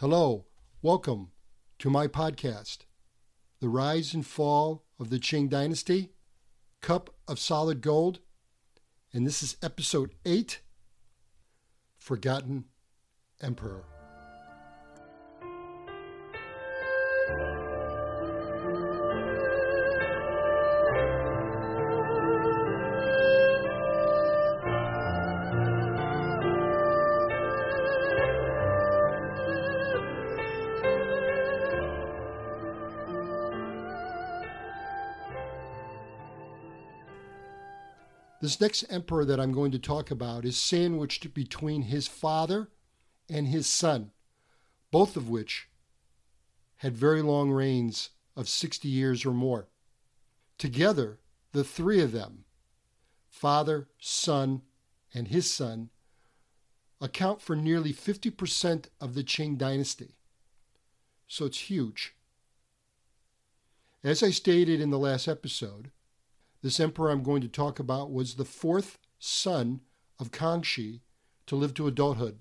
Hello, welcome to my podcast, The Rise and Fall of the Qing Dynasty, Cup of Solid Gold, and this is episode 8 Forgotten Emperor. This next emperor that I'm going to talk about is sandwiched between his father and his son, both of which had very long reigns of 60 years or more. Together, the three of them, father, son, and his son, account for nearly 50% of the Qing dynasty. So it's huge. As I stated in the last episode, this emperor I'm going to talk about was the fourth son of Kangxi to live to adulthood.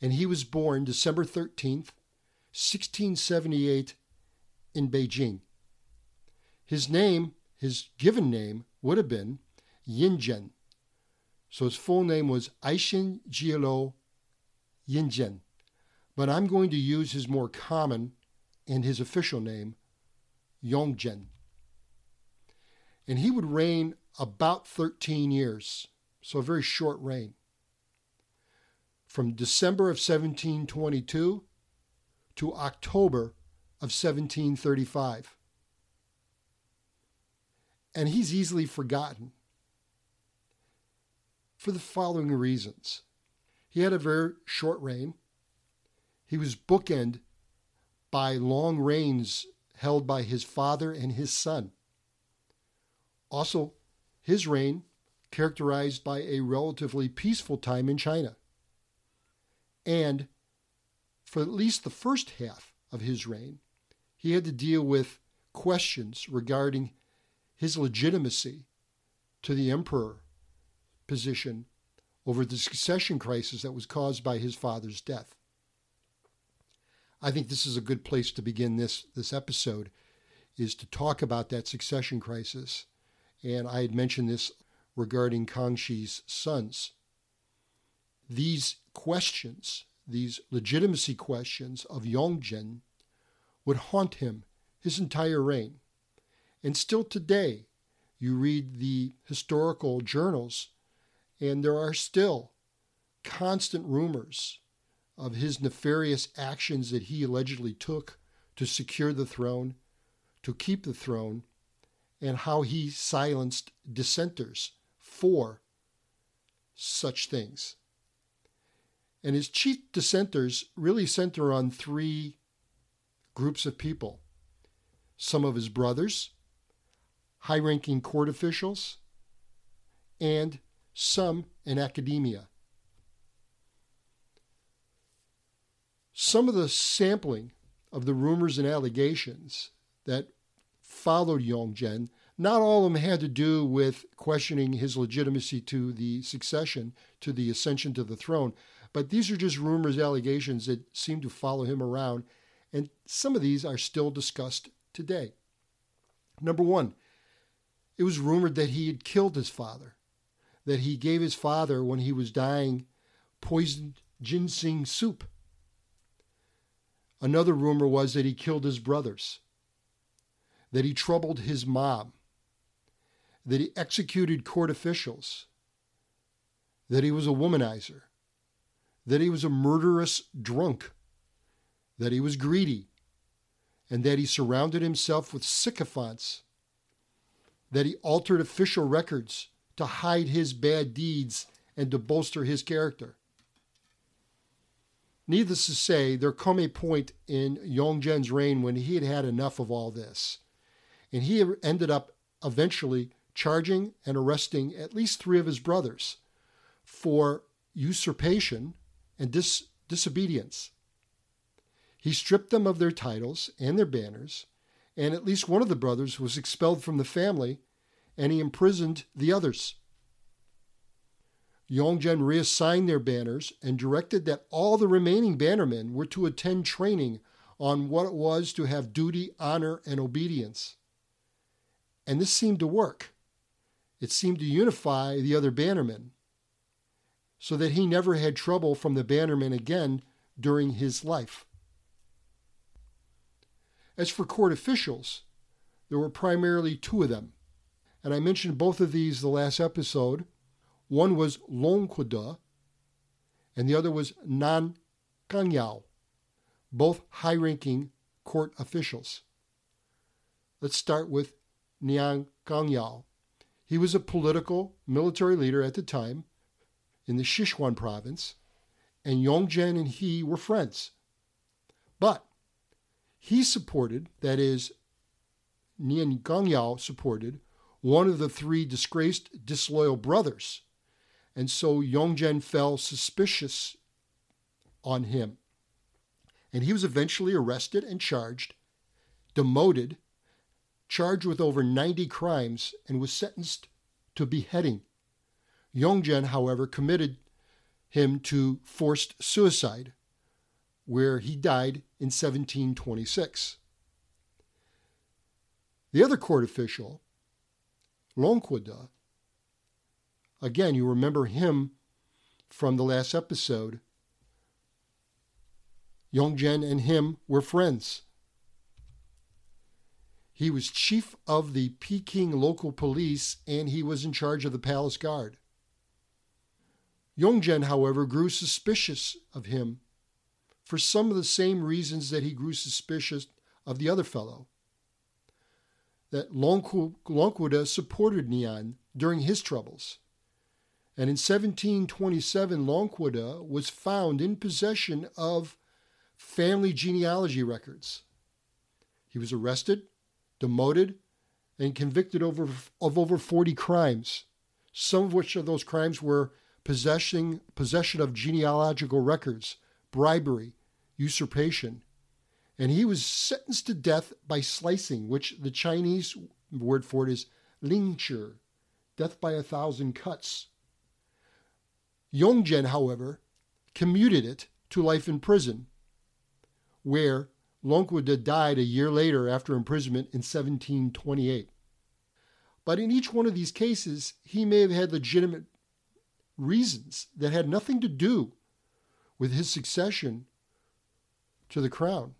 And he was born December 13th, 1678, in Beijing. His name, his given name, would have been Yinzhen. So his full name was Aisin Gioro Yinzhen. But I'm going to use his more common and his official name, Yongzheng and he would reign about 13 years, so a very short reign. From December of 1722 to October of 1735. And he's easily forgotten for the following reasons. He had a very short reign. He was bookended by long reigns held by his father and his son. Also, his reign characterized by a relatively peaceful time in China. And for at least the first half of his reign, he had to deal with questions regarding his legitimacy to the emperor position over the succession crisis that was caused by his father's death. I think this is a good place to begin this, this episode is to talk about that succession crisis and I had mentioned this regarding Kangxi's sons. These questions, these legitimacy questions of Yongzheng, would haunt him his entire reign. And still today, you read the historical journals, and there are still constant rumors of his nefarious actions that he allegedly took to secure the throne, to keep the throne, and how he silenced dissenters for such things. And his chief dissenters really center on three groups of people some of his brothers, high ranking court officials, and some in academia. Some of the sampling of the rumors and allegations that followed Yongzheng, not all of them had to do with questioning his legitimacy to the succession, to the ascension to the throne, but these are just rumors, allegations that seem to follow him around, and some of these are still discussed today. Number one, it was rumored that he had killed his father, that he gave his father, when he was dying, poisoned ginseng soup. Another rumor was that he killed his brothers that he troubled his mob, that he executed court officials, that he was a womanizer, that he was a murderous drunk, that he was greedy, and that he surrounded himself with sycophants, that he altered official records to hide his bad deeds and to bolster his character. Needless to say, there come a point in Yongzheng's reign when he had had enough of all this and he ended up eventually charging and arresting at least three of his brothers for usurpation and dis- disobedience. He stripped them of their titles and their banners, and at least one of the brothers was expelled from the family, and he imprisoned the others. Yongzheng reassigned their banners and directed that all the remaining bannermen were to attend training on what it was to have duty, honor, and obedience. And this seemed to work. It seemed to unify the other bannermen so that he never had trouble from the bannermen again during his life. As for court officials, there were primarily two of them, and I mentioned both of these the last episode. One was Longkodo, and the other was Nian Gengyao, both high ranking court officials. Let's start with Nian Gengyao. He was a political military leader at the time in the Sichuan province, and Yongzheng and he were friends. But he supported, that is, Nian Gengyao supported, one of the three disgraced disloyal brothers. And so Yongzheng fell suspicious on him. And he was eventually arrested and charged, demoted, charged with over 90 crimes, and was sentenced to beheading. Yongzheng, however, committed him to forced suicide, where he died in 1726. The other court official, Longkodo, again, you remember him from the last episode. Yongzheng and him were friends. He was chief of the Peking local police and he was in charge of the palace guard. Yongzheng, however, grew suspicious of him for some of the same reasons that he grew suspicious of the other fellow. That Longkodo supported Nian during his troubles. And in 1727, Longkodo was found in possession of family genealogy records. He was arrested, demoted, and convicted over, of over 40 crimes, some of which of those crimes were possessing, possession of genealogical records, bribery, usurpation. And he was sentenced to death by slicing, which the Chinese word for it is lingchi, death by a thousand cuts. Yongzheng, however, commuted it to life in prison, where Longkodo died a year later after imprisonment in 1728. But in each one of these cases, he may have had legitimate reasons that had nothing to do with his succession to the crown.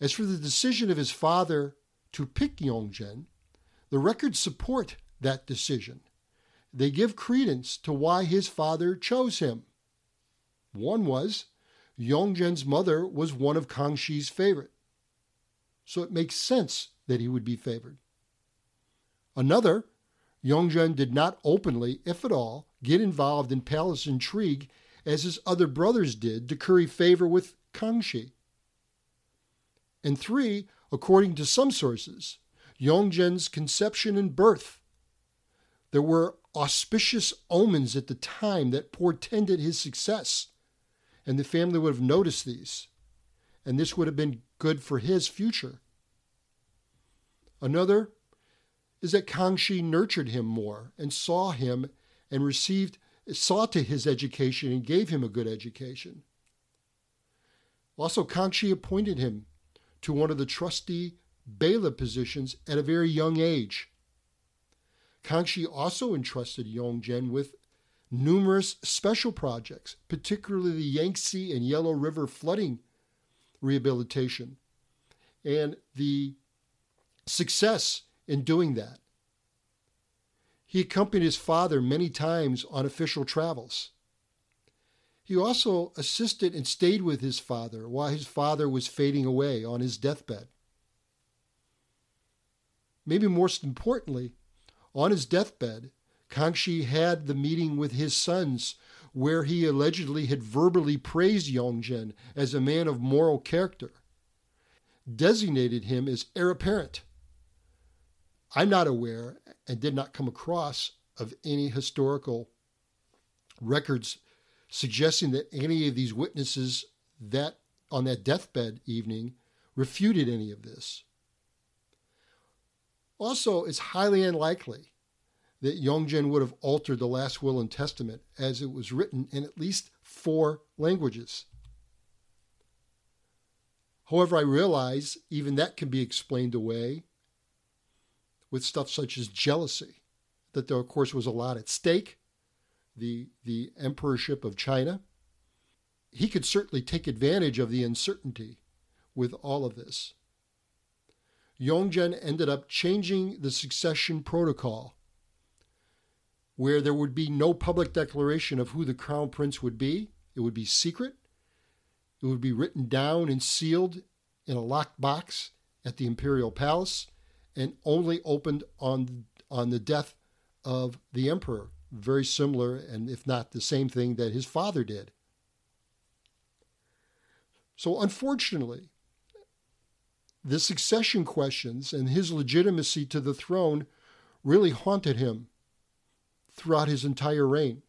As for the decision of his father to pick Yongzheng, the records support that decision. They give credence to why his father chose him. One was Yongzheng's mother was one of Kangxi's favorite, so it makes sense that he would be favored. Another, Yongzheng did not openly, if at all, get involved in palace intrigue as his other brothers did to curry favor with Kangxi. And three, according to some sources, Yongzheng's conception and birth. There were auspicious omens at the time that portended his success, and the family would have noticed these, and this would have been good for his future. Another is that Kangxi nurtured him more and saw him and received saw to his education and gave him a good education. Also, Kangxi appointed him to one of the trustee bailiff positions at a very young age. Kangxi also entrusted Yongzheng with numerous special projects, particularly the Yangtze and Yellow River flooding rehabilitation, and the success in doing that. He accompanied his father many times on official travels. He also assisted and stayed with his father while his father was fading away on his deathbed. Maybe most importantly, on his deathbed, Kangxi had the meeting with his sons where he allegedly had verbally praised Yongzheng as a man of moral character, designated him as heir apparent. I'm not aware and did not come across of any historical records suggesting that any of these witnesses that on that deathbed evening refuted any of this. Also, it's highly unlikely that Yongzheng would have altered the last will and testament as it was written in at least four languages. However, I realize even that can be explained away with stuff such as jealousy, that there, of course, was a lot at stake, the, the emperorship of China. He could certainly take advantage of the uncertainty with all of this. Yongzheng ended up changing the succession protocol, where there would be no public declaration of who the crown prince would be. It would be secret. It would be written down and sealed in a locked box at the imperial palace and only opened on, on the death of the emperor. Very similar, and if not the same thing that his father did. So, unfortunately, the succession questions and his legitimacy to the throne really haunted him throughout his entire reign.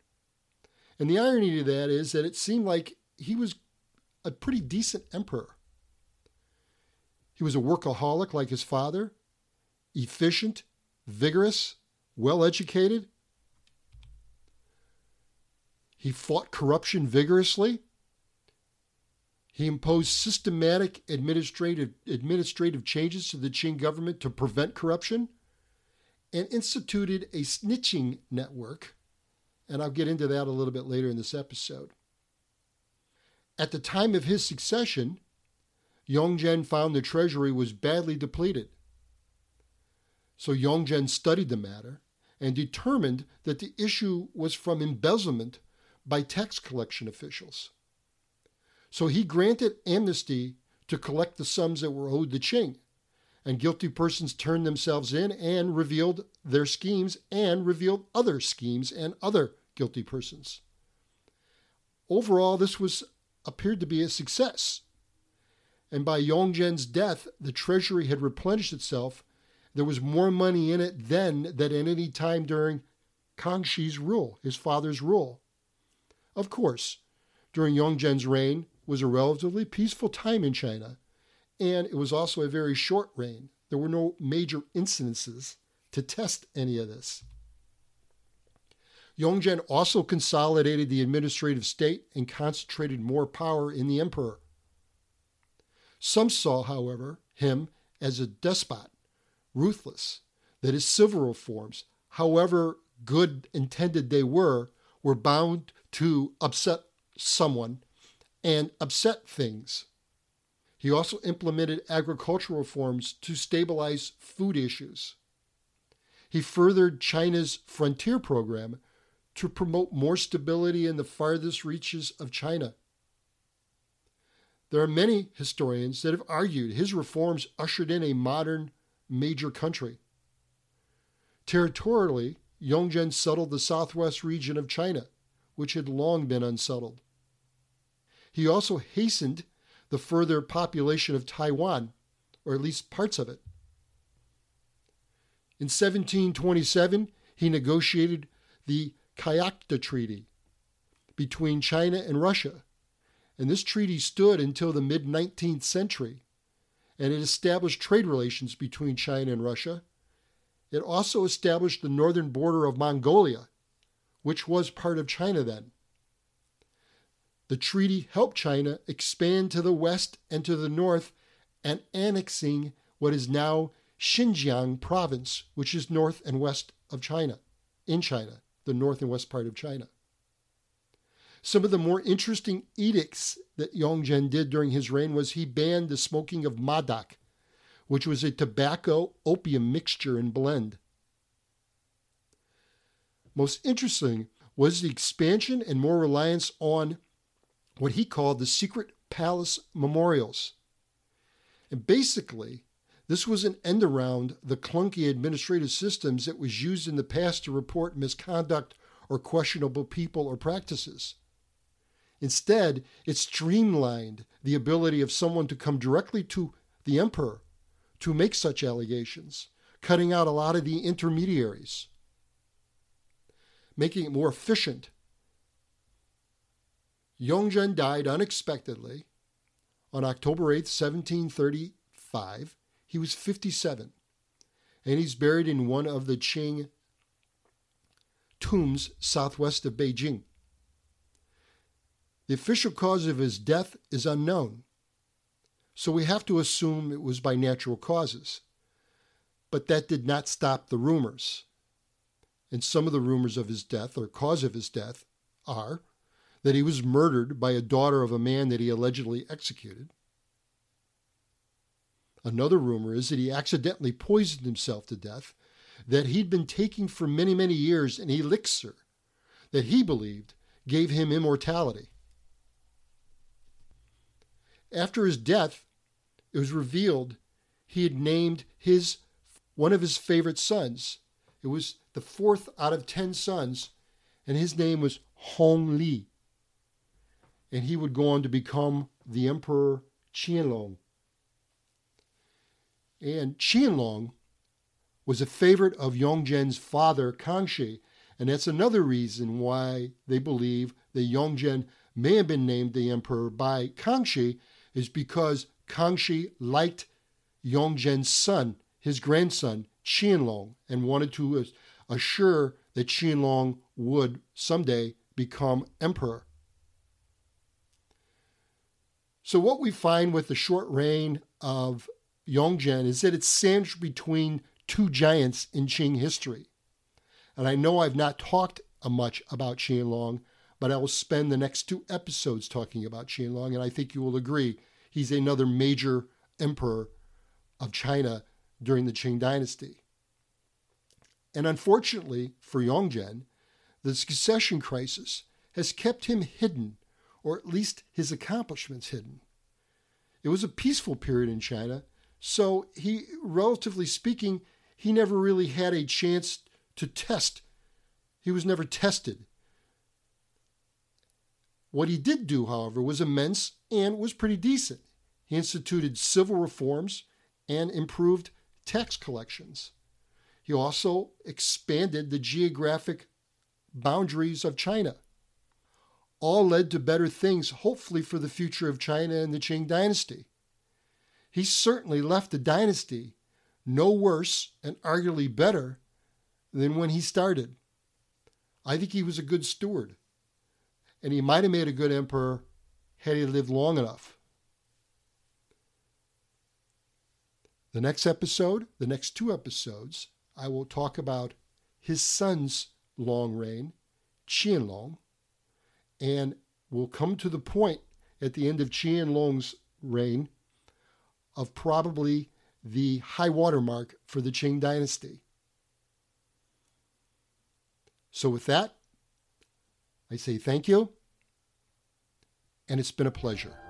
And the irony to that is that it seemed like he was a pretty decent emperor. He was a workaholic like his father, efficient, vigorous, well educated. He fought corruption vigorously. He imposed systematic administrative, administrative changes to the Qing government to prevent corruption and instituted a snitching network. And I'll get into that a little bit later in this episode. At the time of his succession, Yongzheng found the treasury was badly depleted. So Yongzheng studied the matter and determined that the issue was from embezzlement by tax collection officials. So he granted amnesty to collect the sums that were owed the Qing. And guilty persons turned themselves in and revealed their schemes and revealed other schemes and other guilty persons. Overall, this was appeared to be a success. And by Yongzheng's death, the treasury had replenished itself. There was more money in it then than at any time during Kangxi's rule, his father's rule. Of course, during Yongzheng's reign, was a relatively peaceful time in China, and it was also a very short reign. There were no major incidences to test any of this. Yongzheng also consolidated the administrative state and concentrated more power in the emperor. Some saw, however, him as a despot, ruthless, that his civil reforms, however good intended they were, were bound to upset someone and upset things. He also implemented agricultural reforms to stabilize food issues. He furthered China's frontier program to promote more stability in the farthest reaches of China. There are many historians that have argued his reforms ushered in a modern major country. Territorially, Yongzheng settled the southwest region of China, which had long been unsettled. He also hastened the further population of Taiwan, or at least parts of it. In 1727, he negotiated the Kyakhta Treaty between China and Russia, and this treaty stood until the mid 19th century, and it established trade relations between China and Russia. It also established the northern border of Mongolia, which was part of China then. The treaty helped China expand to the west and to the north and annexing what is now Xinjiang province, which is north and west of China, in China, the north and west part of China. Some of the more interesting edicts that Yongzheng did during his reign was he banned the smoking of madak, which was a tobacco opium mixture and blend. Most interesting was the expansion and more reliance on what he called the secret palace memorials. And basically, this was an end around the clunky administrative systems that was used in the past to report misconduct or questionable people or practices. Instead, it streamlined the ability of someone to come directly to the emperor to make such allegations, cutting out a lot of the intermediaries, making it more efficient Yongzheng died unexpectedly on October 8, 1735. He was 57, and he's buried in one of the Qing tombs southwest of Beijing. The official cause of his death is unknown, so we have to assume it was by natural causes. But that did not stop the rumors. And some of the rumors of his death, or cause of his death, are that he was murdered by a daughter of a man that he allegedly executed. Another rumor is that he accidentally poisoned himself to death, that he'd been taking for many, many years an elixir that he believed gave him immortality. After his death, it was revealed he had named his one of his favorite sons. It was the fourth out of ten sons, and his name was Hong Li. And he would go on to become the Emperor Qianlong. And Qianlong was a favorite of Yongzheng's father, Kangxi, and that's another reason why they believe that Yongzheng may have been named the emperor by Kangxi, is because Kangxi liked Yongzheng's son, his grandson, Qianlong, and wanted to assure that Qianlong would someday become emperor. So, what we find with the short reign of Yongzheng is that it's sandwiched between two giants in Qing history. And I know I've not talked uh, much about Qianlong, but I will spend the next two episodes talking about Qianlong, and I think you will agree he's another major emperor of China during the Qing dynasty. And unfortunately for Yongzheng, the succession crisis has kept him hidden, or at least his accomplishments hidden. It was a peaceful period in China, so he, relatively speaking, he never really had a chance to test. He was never tested. What he did do, however, was immense and was pretty decent. He instituted civil reforms and improved tax collections. He also expanded the geographic boundaries of China. All led to better things, hopefully, for the future of China and the Qing dynasty he certainly left the dynasty no worse and arguably better than when he started. I think he was a good steward, and he might have made a good emperor had he lived long enough. The next episode, the next two episodes, I will talk about his son's long reign, Qianlong, and we'll come to the point at the end of Qianlong's reign of probably the high water mark for the Qing dynasty. So, with that, I say thank you, and it's been a pleasure.